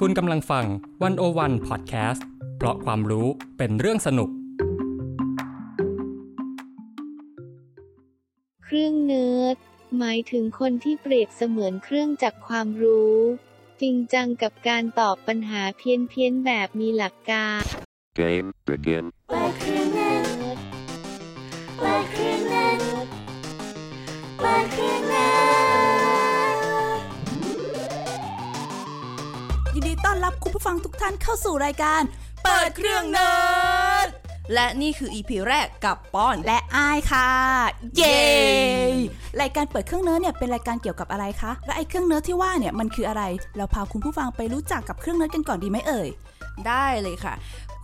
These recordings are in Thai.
คุณกำลังฟังวันโอวันพอดแคสต์เพราะความรู้เป็นเรื่องสนุก เครื่องเนิร์ดหมายถึงคนที่เปรียบเสมือนเครื่องจักรความรู้ จริงจังกับการตอบปัญหาเพี้ยนเพียนๆแบบมีหลักการ Game begin. ผู้ฟังทุกท่านเข้าสู่รายการ เปิดเครื่องเนิร์ดและนี่คือ EP แรกกับป้อนและอายค่ะ เย้รายการเปิดเครื่องเนิร์ดเนี่ยเป็นรายการเกี่ยวกับอะไรคะและไอ้เครื่องเนิร์ดที่ว่าเนี่ยมันคืออะไร เราพาคุณผู้ฟังไปรู้จักกับเครื่องเนิร์ดกันก่อนดีไหมเอ่ยได้เลยค่ะ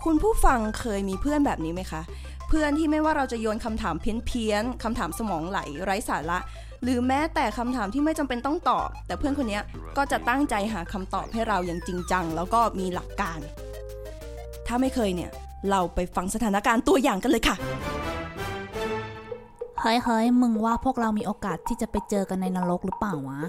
คุณผู้ฟังเคยมีเพื่อนแบบนี้ไหมคะ เพื่อนที่ไม่ว่าเราจะโยนคำถามเพี้ยนๆคำถามสมองไหลไร้สาระ หรือแม้แต่คำถามที่ไม่จำเป็นต้องตอบ แต่เพื่อนคนนี้ก็จะตั้งใจหาคำตอบให้เราอย่างจริงจัง แล้วก็มีหลักการ ถ้าไม่เคยเนี่ย เราไปฟังสถานการณ์ตัวอย่างกันเลยค่ะ เฮ้ยเฮ้ยมึงว่าพวกเรามีโอกาสที่จะไปเจอกันในนรกหรือเปล่าวะ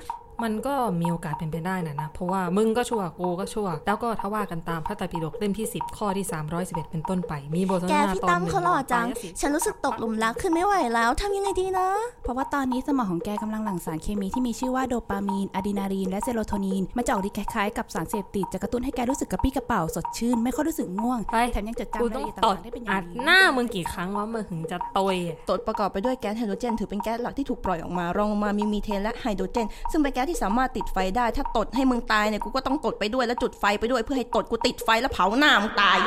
มันก็มีโอกาสเป็นไปได้นะนะ เพราะว่ามึงก็ชั่วกูก็ชั่ว แล้วก็ถ้าว่ากันตามพระไตรปิฎกเล่มที่ 10 ข้อที่ 311 เป็นต้นไป มีบทสนทแกนาพี่ตอนตั้มหนึ่งเขาหล่อจังไปแล้วสิฉันรู้สึกตกหลุมรักขึ้นไม่ไหวแล้วทำยังไงดีนะ เพราะว่าตอนนี้สมองของแกกำลังหลั่งสารเคมีที่มีชื่อว่าโดปามีนอะดรีนาลีน และเซโรโทนินมันจะออกฤทธิ์คล้ายๆกับสารเสพติดจะกระตุ้นให้แกรู้สึกกระปรี้กระเปร่าสดชื่น ไม่ค่อยรู้สึกง่วงไปแถมยังจดจำรายต้ละองเอียดต่างๆได้เป็นอย่างดี กูต้องตดอัดหน้ามึงกี่ครั้งวะมึงถึงจะตายอะตดประกอบไปด้วยแก๊สไฮโดรเจน ถือเป็นแก๊สหลักที่ถูกปล่อยออกมารองลงมามีมีเทนและไฮโดรเจนซึ่งเป็นแก๊สที่สามารถติดไฟได้ ถ้าตดให้มึงตายเนี่ยกูก็ต้องตดไปด้วยแล้วจุดไฟไปด้วยเพื่อให้ตดกูติดไฟแล้วเผาหน้ามึงตาย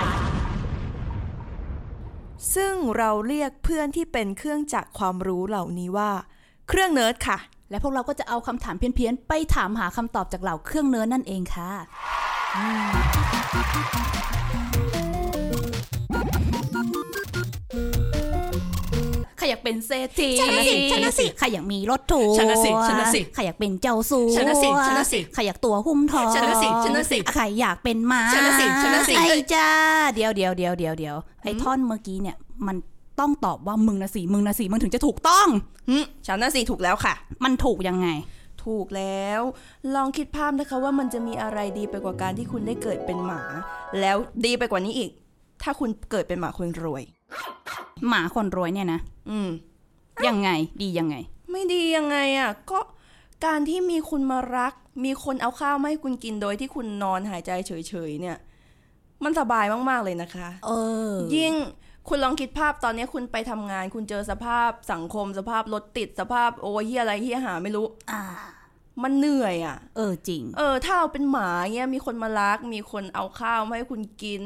ซึ่งเราเรียกเพื่อนที่เป็นเครื่องจักรความรู้เหล่านี้ว่า เครื่องเนิร์ดค่ะ และพวกเราก็จะเอาคำถามเพี้ยนๆไปถามหาคำตอบจากเหล่าเครื่องเนื้อนั่นเองค่ะ รอยากเป็นเศรษฐีฉันน่ะสิฉันน่ะสิใครอยากมีรถถูกฉันน่ะสิฉันน่ะสิใครอยากเป็นเจ้าสัวฉันน่ะสิฉันน่ะสิใครอยากตัวหุ้มทองฉันน่ะสิฉันน่ะสิใครอยากเป็นม้าฉันน่ะสิฉันน่ะสิไอ้จ้าเดี๋ยวเดี๋ยวเดี๋ยวเดี๋ยวเดี๋ยวไอ้ท่อนเมื่อกี้เนี่ยมันต้องตอบว่ามึงนะสิมึงนะสิมึงถึงจะถูกต้องหึฉันน่ะสิถูกแล้วค่ะ มันถูกยังไง ถูกแล้ว ลองคิดภาพนะคะว่ามันจะมีอะไรดีไปกว่าการที่คุณได้เกิดเป็นหมา แล้วดีไปกว่านี้อีก ถ้าคุณเกิดเป็นหมาคนรวย หมาคนรวยเนี่ยนะอืม ยังไงดียังไง ไม่ดียังไงอะ ก็การที่มีคุณมารัก มีคนเอาข้าวมาให้คุณกินโดยที่คุณนอนหายใจเฉยๆเนี่ย มันสบายมากๆเลยนะคะ เออ ยิ่งคุณลองคิดภาพตอนนี้คุณไปทำงาน คุณเจอสภาพสังคมสภาพรถติดสภาพโอ้ยเฮียอะไรเฮียหาไม่รู้ อ่า มันเหนื่อยอะ เออจริง เออ ถ้าเราเป็นหมาเงี้ยมีคนมารัก มีคนเอาข้าวมาให้คุณกิน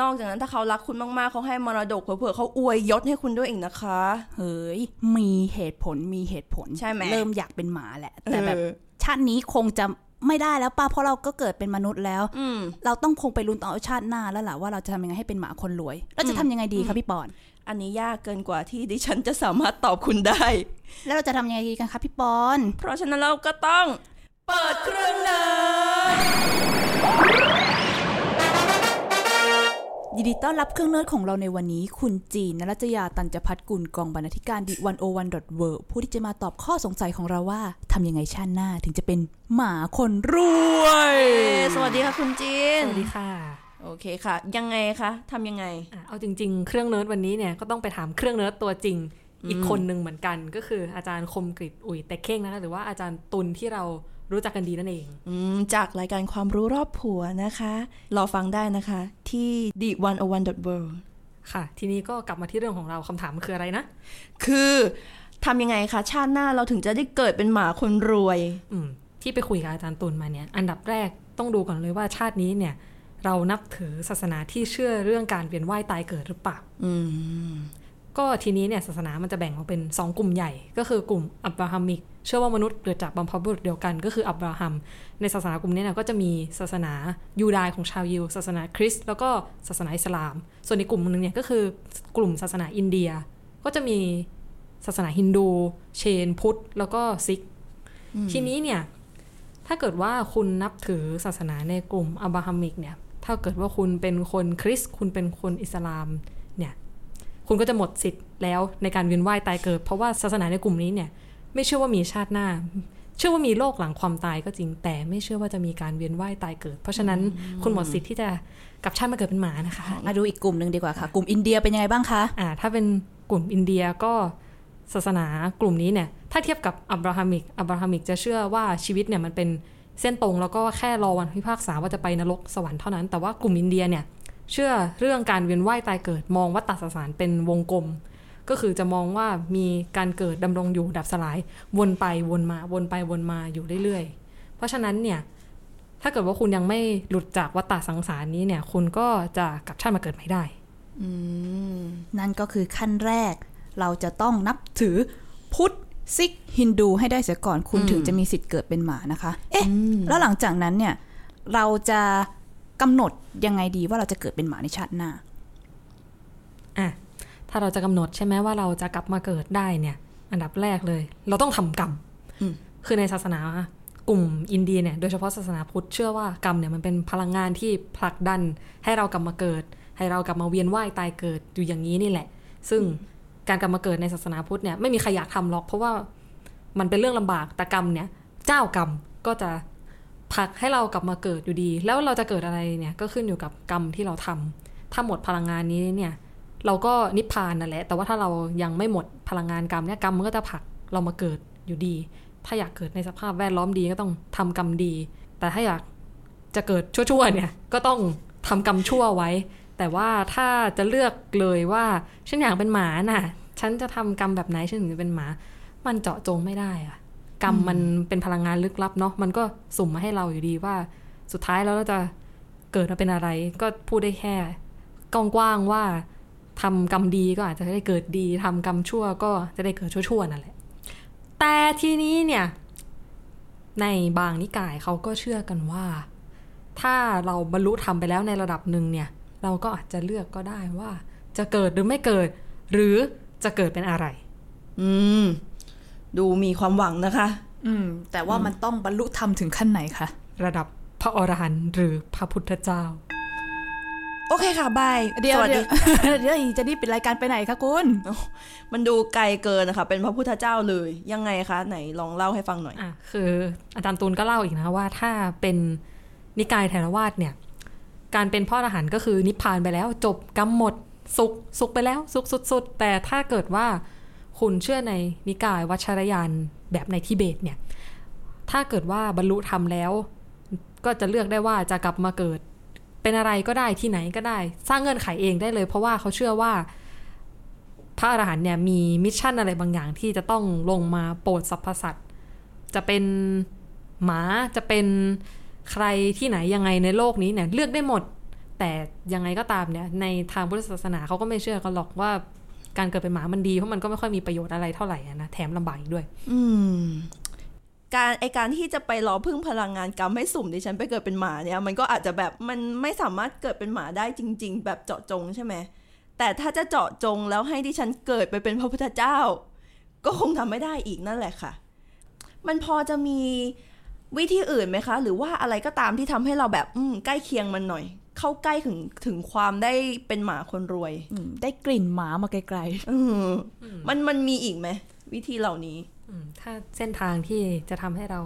นอกจากนั้นถ้าเขารักคุณมากๆเขาให้มรดกเผื่อๆเขาอวยยศให้คุณด้วยอีกนะคะ เฮ้ยมีเหตุผลมีเหตุผลใช่ไหมเริ่มอยากเป็นหมาแหละ แต่แบบเออชาตินี้คงจะไม่ได้แล้วป้าเพราะเราก็เกิดเป็นมนุษย์แล้วอืมเราต้องคงไปลุ้นต่อชาติหน้าแล้วล่ะว่าเราจะทำยังไงให้เป็นหมาคนรวยเราจะทำยังไงดีคะพี่ปอน อันนี้ยากเกินกว่าที่ดิฉันจะสามารถตอบคุณได้ แล้วเราจะทำยังไงดีกันคะพี่ปอน เพราะฉะนั้นเราก็ต้อง เปิดเครื่องเนิร์ดยินดีต้อนรับเครื่องเนิร์ดของเราในวันนี้ คุณจีนนรัจยาตันจพัฒกุลกองบรรณาธิการ the one o one dot worldผู้ที่จะมาตอบข้อสงสัยของเราว่าทำยังไงชาติหน้าถึงจะเป็นหมาคนรวย สวัสดีค่ะคุณจีน สวัสดีค่ะ โอเคค่ะ ยังไงคะทำยังไงอะเอาจริง ๆ เครื่องเนิร์ดวันนี้เนี่ยก็ต้องไปถามเครื่องเนิร์ดตัวจริงอีกคนหนึ่งเหมือนกันก็คืออาจารย์คมกฤช อุ่ยเต็กเค่งนะคะหรือว่าอาจารย์ตุลที่เรารู้จักกันดีนั่นเองอืมจากรายการความรู้รอบผัวนะคะ รอฟังได้นะคะที่ the one o one dot world ค่ะ ทีนี้ก็กลับมาที่เรื่องของเราคำถามคืออะไรนะ คือทำยังไงคะชาติหน้าเราถึงจะได้เกิดเป็นหมาคนรวย อืมที่ไปคุยกับอาจารย์ตุลมาเนี่ย อันดับแรกต้องดูก่อนเลยว่าชาตินี้เนี่ย เรานับถือศาสนาที่เชื่อเรื่องการเวียนว่ายตายเกิดหรือเปล่าอืมก็ทีนี้เนี่ยศาสนามันจะแบ่งออกเป็น 2 กลุ่มใหญ่ ก็คือกลุ่มอับราฮัมิก เชื่อว่ามนุษย์เกิดจากบัมพบุรุษเดียวกัน ก็คืออับราฮัม ในศาสนากลุ่มนี้เนี่ยก็จะมีศาสนายูดายของชาวยิว ศาสนาคริสต์แล้วก็ศาสนาอิสลาม ส่วนอีกกลุ่มหนึ่งเนี่ยก็คือกลุ่มศาสนาอินเดีย ก็จะมีศาสนาฮินดู เชน พุทธ แล้วก็ซิกข์ ทีนี้เนี่ยถ้าเกิดว่าคุณนับถือศาสนาในกลุ่ม Abrahamic เนี่ย ถ้าเกิดว่าคุณเป็นคนคริสต์คุณเป็นคนอิสลามเนี่ยคุณก็จะหมดสิทธิ์แล้วในการเวียนว่ายตายเกิด เพราะว่าศาสนาในกลุ่มนี้เนี่ยไม่เชื่อว่ามีชาติหน้า เชื่อว่ามีโลกหลังความตายก็จริง แต่ไม่เชื่อว่าจะมีการเวียนว่ายตายเกิด เพราะฉะนั้นคุณหมดสิทธิ์ที่จะกลับชาติมาเกิดเป็นหมานะคะมาดูอีกกลุ่มหนึ่งดีกว่าค่ะ กลุ่มอินเดียเป็นยังไงบ้างคะอ่าถ้าเป็นกลุ่มอินเดียก็ศาสนากลุ่มนี้เนี่ยถ้าเทียบกับอับราฮัมิกอับราฮัมิกจะเชื่อว่าชีวิตเนี่ยมันเป็น เส้นตรงแล้วก็แค่รอวันพิพากษาว่าจะไปนรกสวรรค์เท่านั้น แต่ว่ากลุ่มอินเดียเนี่ยเชื่อเรื่องการเวียนว่ายตายเกิดมองวัฏฏสสารเป็นวงกลม ก็คือจะมองว่ามีการเกิดดำรงอยู่ดับสลายวนไปวนมาวนไปวนมาอยู่เรื่อยๆ เพราะฉะนั้นเนี่ยถ้าเกิดว่าคุณยังไม่หลุดจากวัฏฏะสังสารนี้เนี่ย คุณก็จะกลับชาติมาเกิดใหม่ได้นั่นก็คือขั้นแรก เราจะต้องนับถือพุทธ ซิกฮินดูให้ได้เสียก่อนคุณถึงจะมีสิทธิ์เกิดเป็นหมานะคะ เอ๊ะ แล้วหลังจากนั้นเนี่ย เราจะกำหนดยังไงดีว่าเราจะเกิดเป็นหมาในชาติหน้าอะถ้าเราจะกำหนดใช่ไหมว่าเราจะกลับมาเกิดได้เนี่ย อันดับแรกเลย เราต้องทำกรรมอืมคือในศาสนากลุ่มอินเดียเนี่ยโดยเฉพาะศาสนาพุทธเชื่อว่ากรรมเนี่ยมันเป็นพลังงานที่ผลักดันให้เรากลับมาเกิด ให้เรากลับมาเวียนว่ายตายเกิดอยู่อย่างนี้นี่แหละ ซึ่ง การกลับมาเกิดในศาสนาพุทธเนี่ยไม่มีใครอยากทำหรอก เพราะว่ามันเป็นเรื่องลำบากแต่กรรมเนี่ย เจ้ากรรมก็จะผลักให้เรากลับมาเกิดอยู่ดี แล้วเราจะเกิดอะไรเนี่ยก็ขึ้นอยู่กับกรรมที่เราทำถ้าหมดพลังงานนี้เนี่ย เราก็นิพพานนั่นแหละ แต่ว่าถ้าเรายังไม่หมดพลังงานกรรมเนี่ยกรรมมันก็จะผลักเรามาเกิดอยู่ดี ถ้าอยากเกิดในสภาพแวดล้อมดีก็ต้องทำกรรมดี แต่ถ้าอยากจะเกิดชั่วๆเนี่ยก็ต้องทำกรรมชั่วไว้ แต่ว่าถ้าจะเลือกเลยว่าฉันอยากเป็นหมาน่ะ ฉันจะทำกรรมแบบไหนฉันถึงจะเป็นหมา มันเจาะจงไม่ได้อะกรรมมันเป็นพลังงานลึกลับเนาะมันก็สุ่มมาให้เราอยู่ดีว่า สุดท้ายแล้วเราจะเกิดมาเป็นอะไร ก็พูดได้แค่กว้างๆว่าทำกรรมดีก็อาจจะได้เกิดดีทำกรรมชั่วก็จะได้เกิดชั่วๆนั่นแหละ แต่ทีนี้เนี่ย ในบางนิกายเขาก็เชื่อกันว่า ถ้าเราบรรลุธรรมไปแล้วในระดับหนึ่งเนี่ย เราก็อาจจะเลือกก็ได้ว่า จะเกิดหรือไม่เกิด หรือจะเกิดเป็นอะไร อืม ดูมีความหวังนะคะ อืม แต่ว่ามันต้องบรรลุธรรมถึงขั้นไหนคะระดับพระอรหันต์หรือพระพุทธเจ้า โอเคค่ะบายเดี๋ยวสวัสเดี๋ดียวเดี๋ยวจะรีบปิดรายการไปไหนคะคุณ มันดูไกลเกินนะคะ เป็นพระพุทธเจ้าเลย ยังไงคะ ไหนลองเล่าให้ฟังหน่อยอะคือ อาจารย์ตูนก็เล่าอีกนะว่าถ้าเป็นนิกายเทรวาสเนี่ย การเป็นพ่ออรหันต์ก็คือนิพพานไปแล้ว จบกรรมหมด สุขสุขไปแล้วสุขสุด ๆ แต่ถ้าเกิดว่าคุณเชื่อในนิกายวัชรยานแบบในทิเบตเนี่ย ถ้าเกิดว่าบรรลุธรรมแล้ว ก็จะเลือกได้ว่าจะกลับมาเกิด เป็นอะไรก็ได้ที่ไหนก็ได้ สร้างเงื่อนไขเองได้เลย เพราะว่าเขาเชื่อว่า พระอรหันต์เนี่ยมี mission อะไรบางอย่างที่จะต้องลงมาโปรดสรรพสัตว์จะเป็นหมาจะเป็น ใครที่ไหนยังไงในโลกนี้เนี่ยเลือกได้หมด แต่ยังไงก็ตามเนี่ยในทางพุทธศาสนาเขาก็ไม่เชื่อกันหรอกว่าการเกิดเป็นหมามันดีเพราะมันก็ไม่ค่อยมีประโยชน์อะไรเท่าไหร่นะแถมลำบากอีกด้วย อืมการไอการที่จะไปรอพึ่งพลังงานกรรมให้สุ่มดิฉันไปเกิดเป็นหมาเนี่ย มันก็อาจจะแบบมันไม่สามารถเกิดเป็นหมาได้จริง ๆ แบบเจาะจงใช่ไหมแต่ถ้าจะเจาะจงแล้วให้ดิฉันเกิดไปเป็นพระพุทธเจ้า ก็คงทำไม่ได้อีกนั่นแหละค่ะ มันพอจะมี วิธีอื่นไหมคะ หรือว่าอะไรก็ตามที่ทำให้เราแบบอืมใกล้เคียงมันหน่อย เข้าใกล้ถึงถึงความได้เป็นหมาคนรวยอืมได้กลิ่นหมามาไกลอืมมันมันมีอีกไหมวิธีเหล่านี้อืมถ้าเส้นทางที่จะทำให้เรา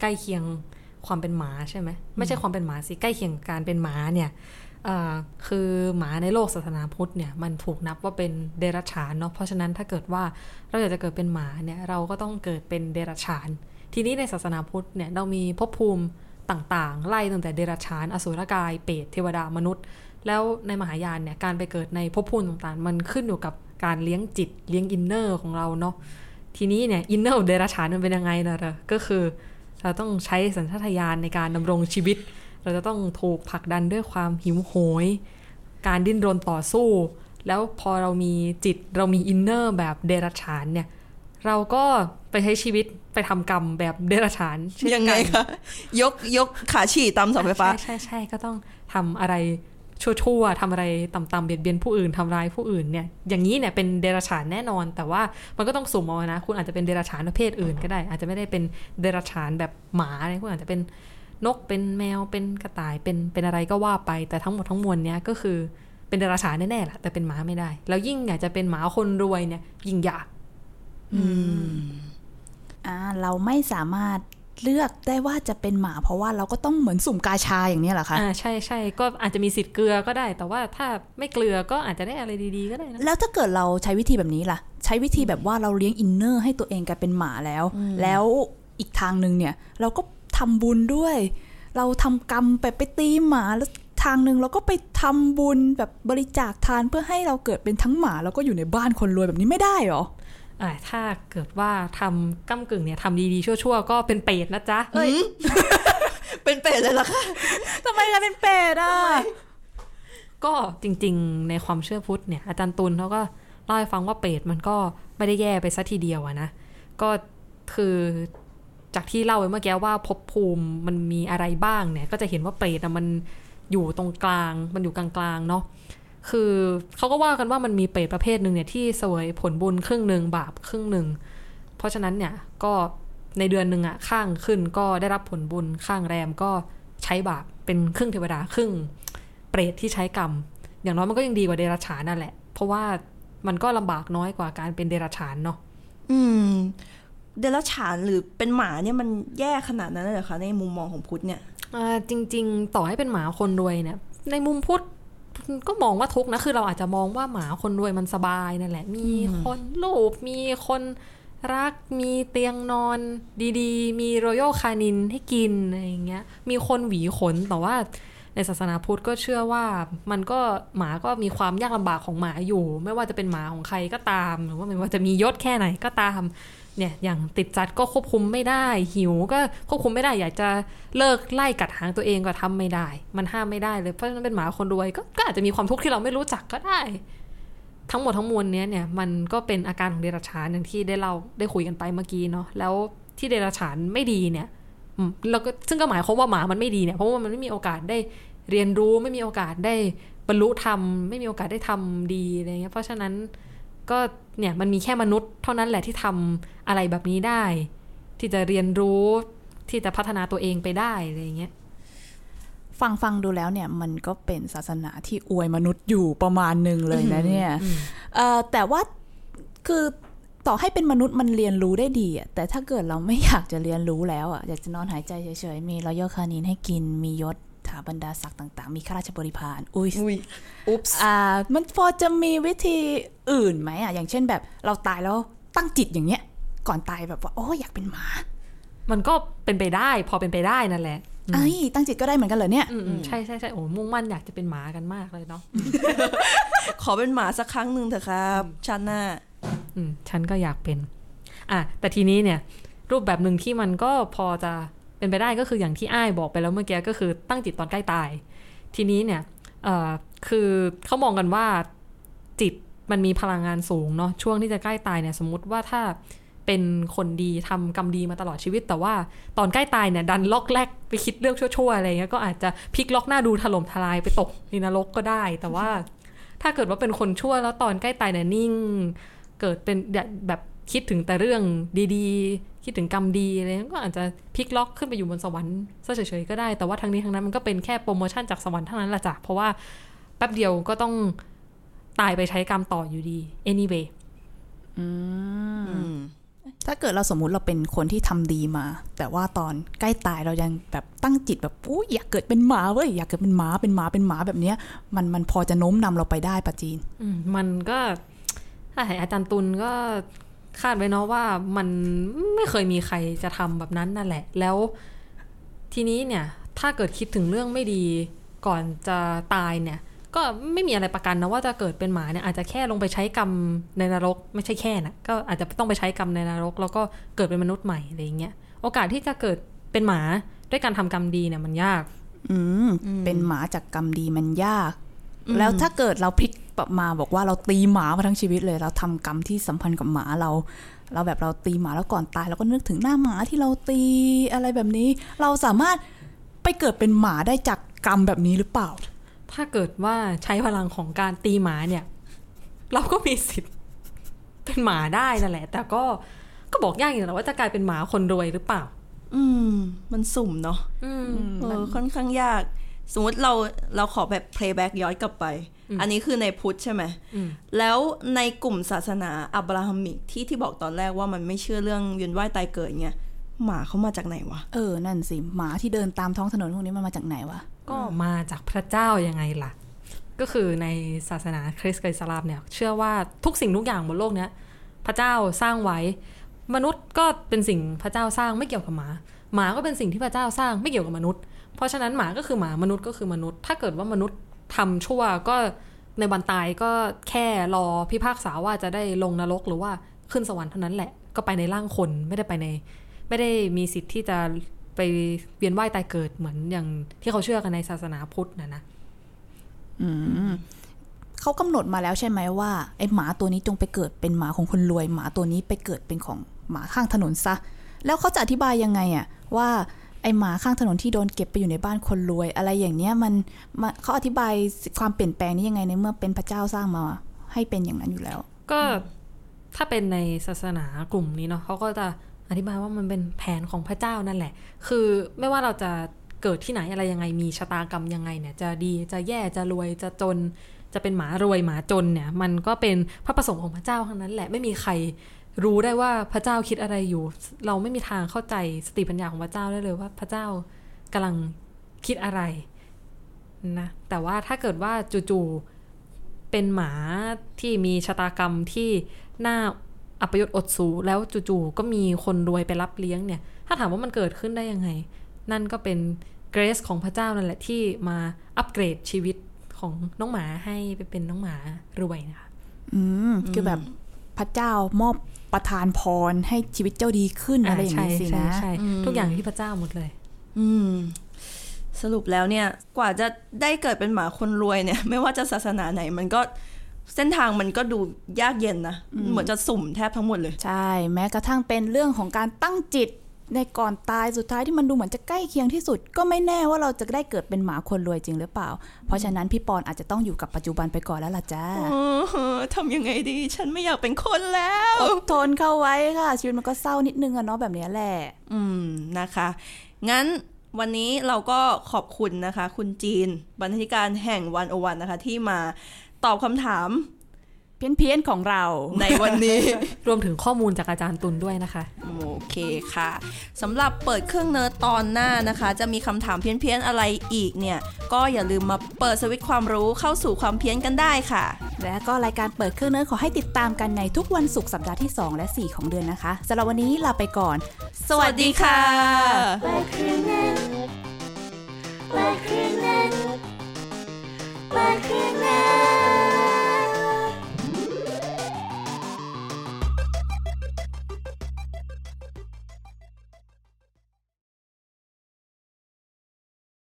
ใกล้เคียงความเป็นหมาใช่ไหมไม่ใช่ความเป็นหมาสิใกล้เคียงการเป็นหมาเนี่ยเอ่อคือหมาในโลกศาสนาพุทธเนี่ยมันถูกนับว่าเป็นเดรัจฉานเนาะเพราะฉะนั้นถ้าเกิดว่าเราอยากจะเกิดเป็นหมาเนี่ยเราก็ต้องเกิดเป็นเดรัจฉาน ทีนี้ในศาสนาพุทธเนี่ยเรามีภพภูมิต่างๆ ไล่ตั้งแต่เดรัจฉาน อสุรกาย เปรตเทวดามนุษย์ แล้วในมหายานเนี่ยการไปเกิดในภพภูมิต่างๆ มันขึ้นอยู่กับการเลี้ยงจิตเลี้ยง inner ของเราเนาะทีนี้เนี่ย inner เดรัจฉานมันเป็นยังไงนะล่ะก็คือเราต้องใช้สัญชาตญาณในการดำรงชีวิต เราจะต้องถูกผลักดันด้วยความหิวโหย การดิ้นรนต่อสู้ แล้วพอเรามีจิตเรามี inner แบบเดรัจฉานเนี่ย เราก็ไปใช้ชีวิตไปทำกรรมแบบเดรัจฉานเช่นกันยังไงคะยกยกขาฉี่ตามเสาไฟฟ้าใช่ใช่ใช่ก็ต้องทำอะไรชั่วๆทำอะไรต่ำๆเบียดเบียนผู้อื่นทำร้ายผู้อื่นเนี่ย อย่างนี้เนี่ยเป็นเดรัจฉานแน่นอน แต่ว่ามันก็ต้องสุ่มเอานะ คุณอาจจะเป็นเดรัจฉานประเภทอื่นก็ได้ อาจจะไม่ได้เป็นเดรัจฉานแบบหมาอะไรคุณอาจจะเป็นนกเป็นแมวเป็นกระต่ายเป็นเป็นอะไรก็ว่าไป แต่ทั้งหมดทั้งมวลเนี้ยก็คือเป็นเดรัจฉานแน่ๆแหละแต่เป็นหมาไม่ได้ แล้วยิ่งอยากจะเป็นหมาคนรวยเนี่ยยิ่งยากๆ อืมออ่าเราไม่สามารถเลือกได้ว่าจะเป็นหมา เพราะว่าเราก็ต้องเหมือนสุ่มกาชาอย่างเนี้ยเหรอคะอ่าใช่ใช่ก็อาจจะมีสิทธิ์เกลือก็ได้ แต่ว่าถ้าไม่เกลือก็อาจจะได้อะไรดีๆก็ได้นะแล้วถ้าเกิดเราใช้วิธีแบบนี้ล่ะ ใช้วิธีแบบว่าเราเลี้ยงอินเนอร์ให้ตัวเองกลายเป็นหมาแล้ว แล้วอีกทางหนึ่งเนี่ย เราก็ทำบุญด้วย เราทำกรรมไปไปตีหมาแล้วทางหนึ่งเราก็ไปทำบุญแบบบริจาคทานเพื่อให้เราเกิดเป็นทั้งหมาแล้วก็อยู่ในบ้านคนรวยแบบนี้ไม่ได้เหรออ่า ถ้าเกิดว่าทำก้ากึ่งเนี่ยทำดีๆ ชั่วๆ ก็เป็นเปรตนะจ๊ะเป็นเป็ดเลยเหรอคะทำไมกันเป็นเป็ดอะก็จริงๆ ในความเชื่อพุทธเนี่ย อาจารย์ตุลเขาก็เล่าให้ฟังว่าเปรตมันก็ไม่ได้แย่ไปซะทีเดียวอะนะ ก็คือจากที่เล่าไปเมื่อกี้ว่าภพภูมิมันมีอะไรบ้างเนี่ย ก็จะเห็นว่าเปรตอะมันอยู่ตรงกลาง มันอยู่กลางๆเนาะ คือเขาก็ว่ากันว่ามันมีเปรตประเภทหนึ่งเนี่ยที่เสวยผลบุญครึ่งหนึ่งบาปครึ่งหนึ่ง เพราะฉะนั้นเนี่ยก็ในเดือนหนึ่งอะข้างขึ้นก็ได้รับผลบุญข้างแรมก็ใช้บาปเป็นครึ่งเทวดาครึ่งเปรตที่ใช้กรรม อย่างน้อยมันก็ยังดีกว่าเดรัจฉานนั่นแหละ เพราะว่ามันก็ลำบากน้อยกว่าการเป็นเดรัจฉานเนาะอืม เดรัจฉานหรือเป็นหมาเนี่ยมันแย่ขนาดนั้นเลยเหรอคะในมุมมองของพุทธเนี่ยอ่าจริง ๆ ต่อให้เป็นหมาคนรวยเนี่ย ในมุมพุทธ ก็มองว่าทุกนะคือเราอาจจะมองว่าหมาคนรวยมันสบายนั่นแหละ มีคนลูบมีคนรักมีเตียงนอนดีๆ มีรอยัลคานินให้กินอะไรอย่างเงี้ย มีคนหวีขนแต่ว่าในศาสนาพุทธก็เชื่อว่ามันก็หมาก็มีความยากลำบากของหมาอยู่ ไม่ว่าจะเป็นหมาของใครก็ตาม หรือว่าไม่ว่าจะมียศแค่ไหนก็ตาม เนี่ยอย่างติดจัดก็ควบคุมไม่ได้ หิวก็ควบคุมไม่ได้ อยากจะเลิกไล่กัดหางตัวเองก็ทำไม่ได้ มันห้ามไม่ได้เลยเพราะฉะนั้นเป็นหมาคนรวยก็ก็อาจจะมีความทุกข์ที่เราไม่รู้จักก็ได้ ทั้งหมดทั้งมวลเนี้ยเนี่ยมันก็เป็นอาการของเดรัจฉานอย่างที่ได้เราได้คุยกันไปเมื่อกี้เนาะแล้วที่เดรัจฉานไม่ดีเนี่ยเราก็ซึ่งก็หมายความว่าหมามันไม่ดีเนี่ยเพราะว่ามันไม่มีโอกาสได้เรียนรู้ไม่มีโอกาสได้บรรลุธรรมไม่มีโอกาสได้ทำดีอะไรเงี้ยเพราะฉะนั้น ก็เนี่ยมันมีแค่มนุษย์เท่านั้นแหละที่ทำอะไรแบบนี้ได้ ที่จะเรียนรู้ที่จะพัฒนาตัวเองไปได้อะไรอย่างเงี้ยฟังฟังดูแล้วเนี่ยมันก็เป็นศาสนาที่อวยมนุษย์อยู่ประมาณหนึ่งเลยนะเนี่ยเอ่อแต่ว่าคือต่อให้เป็นมนุษย์มันเรียนรู้ได้ดีอะแต่ถ้าเกิดเราไม่อยากจะเรียนรู้แล้วอะอยากจะนอนหายใจเฉยๆ มีรอยัลคานินให้กินมียศถา บรรดาศักดิ์ต่าง ๆ มีข้าราชบริพารอุ้ยอุ้ยอุ๊บส์อ่ามันพอจะมีวิธีอื่นไหมอะอย่างเช่นแบบเราตายแล้วตั้งจิตอย่างเงี้ย ก่อนตายแบบว่าโอ้อยากเป็นหมา มันก็เป็นไปได้ พอเป็นไปได้นั่นแหละไอ้ยตั้งจิตก็ได้เหมือนกันเหรอเนี่ยอืมอืมใช่ใช่ใช่โอ้มุ่งมั่นอยากจะเป็นหมากันมากเลยเนาะขอเป็นหมาสักครั้งหนึ่งเถอะครับชาติหน้าอืมฉันก็อยากเป็น อะแต่ทีนี้เนี่ย รูปแบบหนึ่งที่มันก็พอจะ เป็นไปได้ก็คืออย่างที่อ้ายบอกไปแล้วเมื่อกี้ก็คือตั้งจิตตอนใกล้ตาย ทีนี้เนี่ยคือเขามองกันว่าจิตมันมีพลังงานสูงเนาะช่วงที่จะใกล้ตายเนี่ยสมมติว่าถ้าเป็นคนดีทำกรรมดีมาตลอดชีวิต แต่ว่าตอนใกล้ตายเนี่ยดันล็อกแรกไปคิดเรื่องชั่วๆอะไรเงี้ยก็อาจจะพลิกล็อกหน้าดูถล่มทลายไปตกในนรกก็ได้ แต่ว่าถ้าเกิดว่าเป็นคนชั่วแล้วตอนใกล้ตายเนี่ยนิ่ง เกิดเป็นแบบ คิดถึงแต่เรื่องดีๆ คิดถึงกรรมดีอะไรก็อาจจะพลิกล็อกขึ้นไปอยู่บนสวรรค์ซะเฉยๆก็ได้ แต่ว่าทั้งนี้ทั้งนั้นมันก็เป็นแค่โปรโมชั่นจากสวรรค์เท่านั้นแหละจ้ะเพราะว่าแป๊บเดียวก็ต้องตายไปใช้กรรมต่ออยู่ดี anyway ถ้าเกิดเราสมมุติเราเป็นคนที่ทำดีมา แต่ว่าตอนใกล้ตายเรายังแบบตั้งจิตแบบอู้อยากเกิดเป็นหมาเว้ยอยากเกิดเป็นหมาเป็นหมาเป็นหมาแบบเนี้ย มันมันพอจะโน้มนำเราไปได้ปะจีนมมันก็ถ้าให้อาจารย์ตุลก็ คาดไว้เนาะว่ามันไม่เคยมีใครจะทำแบบนั้นนั่นแหละ แล้วทีนี้เนี่ย ถ้าเกิดคิดถึงเรื่องไม่ดีก่อนจะตายเนี่ย ก็ไม่มีอะไรประกันนะว่าจะเกิดเป็นหมาเนี่ยอาจจะแค่ลงไปใช้กรรมในนรก ไม่ใช่แค่นะก็อาจจะต้องไปใช้กรรมในนรก แล้วก็เกิดเป็นมนุษย์ใหม่อะไรอย่างเงี้ยโอกาสที่จะเกิดเป็นหมาด้วยการทำกรรมดีเนี่ยมันยาก อืมเป็นหมาจากกรรมดีมันยาก แล้วถ้าเกิดเราพลิกปรับ มาบอกว่าเราตีหมามาทั้งชีวิตเลย เราทำกรรมที่สัมพันธ์กับหมาเรา เราแบบเราตีหมาแล้วก่อนตายเราก็นึกถึงหน้าหมาที่เราตีอะไรแบบนี้ เราสามารถไปเกิดเป็นหมาได้จากกรรมแบบนี้หรือเปล่า ถ้าเกิดว่าใช้พลังของการตีหมาเนี่ย เราก็มีสิทธิ์เป็นหมาได้นั่นแหละ แต่ก็ก็บอกยากอยู่นะว่าจะกลายเป็นหมาคนรวยหรือเปล่า อืม มันสุ่มเนาะอืมเออค่อนข้างยาก สมมติเราเราขอแบบ playback ย้อนกลับไป อันนี้คือในพุทธใช่ไหมอืมแล้วในกลุ่มศาสนาอับราฮัมิกที่ที่บอกตอนแรกว่ามันไม่เชื่อเรื่องเวียนว่ายตายเกิดเนี่ยหมาเขามาจากไหนวะ เออ นั่นสิ หมาที่เดินตามท้องถนนพวกนี้มันมาจากไหนวะ ก็มาจากพระเจ้ายังไงล่ะ ก็คือในศาสนาคริสต์กับอิสลามเนี่ย เชื่อว่าทุกสิ่งทุกอย่างบนโลกเนี้ยพระเจ้าสร้างไว้ มนุษย์ก็เป็นสิ่งพระเจ้าสร้างไม่เกี่ยวกับหมา หมาก็เป็นสิ่งที่พระเจ้าสร้างไม่เกี่ยวกับมนุษย์ เพราะฉะนั้นหมาก็คือหมามนุษย์ก็คือมนุษย์ ถ้าเกิดว่ามนุษย์ ทำชั่วก็ในวันตายก็แค่รอพิพากษาว่าจะได้ลงนรกหรือว่าขึ้นสวรรค์เท่านั้นแหละ ก็ไปในร่างคนไม่ได้ไปใน ไม่ได้มีสิทธิ์ที่จะไปเวียนว่ายตายเกิดเหมือนอย่างที่เขาเชื่อกันในศาสนาพุทธนะนะอืมเขากำหนดมาแล้วใช่ไหมว่าไอหมาตัวนี้จงไปเกิดเป็นหมาของคนรวย หมาตัวนี้ไปเกิดเป็นของหมาข้างถนนซะ แล้วเขาจะอธิบายยังไงอะว่า ไอหมาข้างถนนที่โดนเก็บไปอยู่ในบ้านคนรวย อะไรอย่างเนี้ยมันมันเขาอธิบายความเปลี่ยนแปลงนี้ยังไงในเมื่อเป็นพระเจ้าสร้างมา ให้เป็นอย่างนั้นอยู่แล้ว ก็ถ้าเป็นในศาสนากลุ่มนี้เนาะเขาก็จะอธิบายว่ามันเป็นแผนของพระเจ้านั่นแหละ คือไม่ว่าเราจะเกิดที่ไหนอะไรยังไงมีชะตากรรมยังไงเนี่ย จะดีจะแย่จะรวยจะจน จะเป็นหมารวยหมาจนเนี่ย มันก็เป็นพระประสงค์ของพระเจ้าทั้งนั้นแหละไม่มีใคร รู้ได้ว่าพระเจ้าคิดอะไรอยู่ เราไม่มีทางเข้าใจสติปัญญาของพระเจ้าได้เลยว่า พระเจ้ากำลังคิดอะไรนะแต่ว่าถ้าเกิดว่าจู่ๆเป็นหมาที่มีชะตากรรมที่น่าอัปยศอดสูแล้วจู่ๆก็มีคนรวยไปรับเลี้ยงเนี่ย ถ้าถามว่ามันเกิดขึ้นได้ยังไง นั่นก็เป็นเกรสของพระเจ้านั่นแหละที่มาอัปเกรดชีวิตของน้องหมาให้ไปเป็นน้องหมารวยนะคะ อืม คือแบบ พระเจ้ามอบประทานพรให้ชีวิตเจ้าดีขึ้นอะไรอย่างนี้สิใช่นะใช่ใช่ทุกอย่างที่พระเจ้าหมดเลย อืม สรุปแล้วเนี่ย กว่าจะได้เกิดเป็นหมาคนรวยเนี่ย ไม่ว่าจะศาสนาไหนมันก็เส้นทางมันก็ดูยากเย็นนะ เหมือนจะสุ่มแทบทั้งหมดเลย ใช่ แม้กระทั่งเป็นเรื่องของการตั้งจิต ในก่อนตายสุดท้ายที่มันดูเหมือนจะใกล้เคียงที่สุด ก็ไม่แน่ว่าเราจะได้เกิดเป็นหมาคนรวยจริงหรือเปล่า เพราะฉะนั้นพี่ปอนอาจจะต้องอยู่กับปัจจุบันไปก่อนแล้วล่ะจ้าเออทำยังไงดี ฉันไม่อยากเป็นคนแล้วอดทนเข้าไว้ค่ะ ชีวิตมันก็เศร้านิดนึงอะเนาะแบบเนี้ยแหละ อืมนะคะ งั้นวันนี้เราก็ขอบคุณนะคะ คุณจีน บรรณาธิการแห่งวันโอวันนะคะ ที่มาตอบคำถาม เพี้ยนๆของเราในวันนี้ รวมถึงข้อมูลจากอาจารย์ตุลด้วยนะคะ โอเคค่ะสำหรับเปิดเครื่องเนิร์ดตอนหน้านะคะ จะมีคำถามเพี้ยนๆอะไรอีกเนี่ย ก็อย่าลืมมาเปิดสวิตช์ความรู้เข้าสู่ความเพี้ยนกันได้ค่ะ และก็รายการเปิดเครื่องเนื้อขอให้ติดตามกันในทุกวันศุกร์สัปดาห์ที่ 2 และ 4 ของเดือนนะคะสำหรับวันนี้ลาไปก่อน สวัสดีค่ะเปิดเครื่องเนิร์ด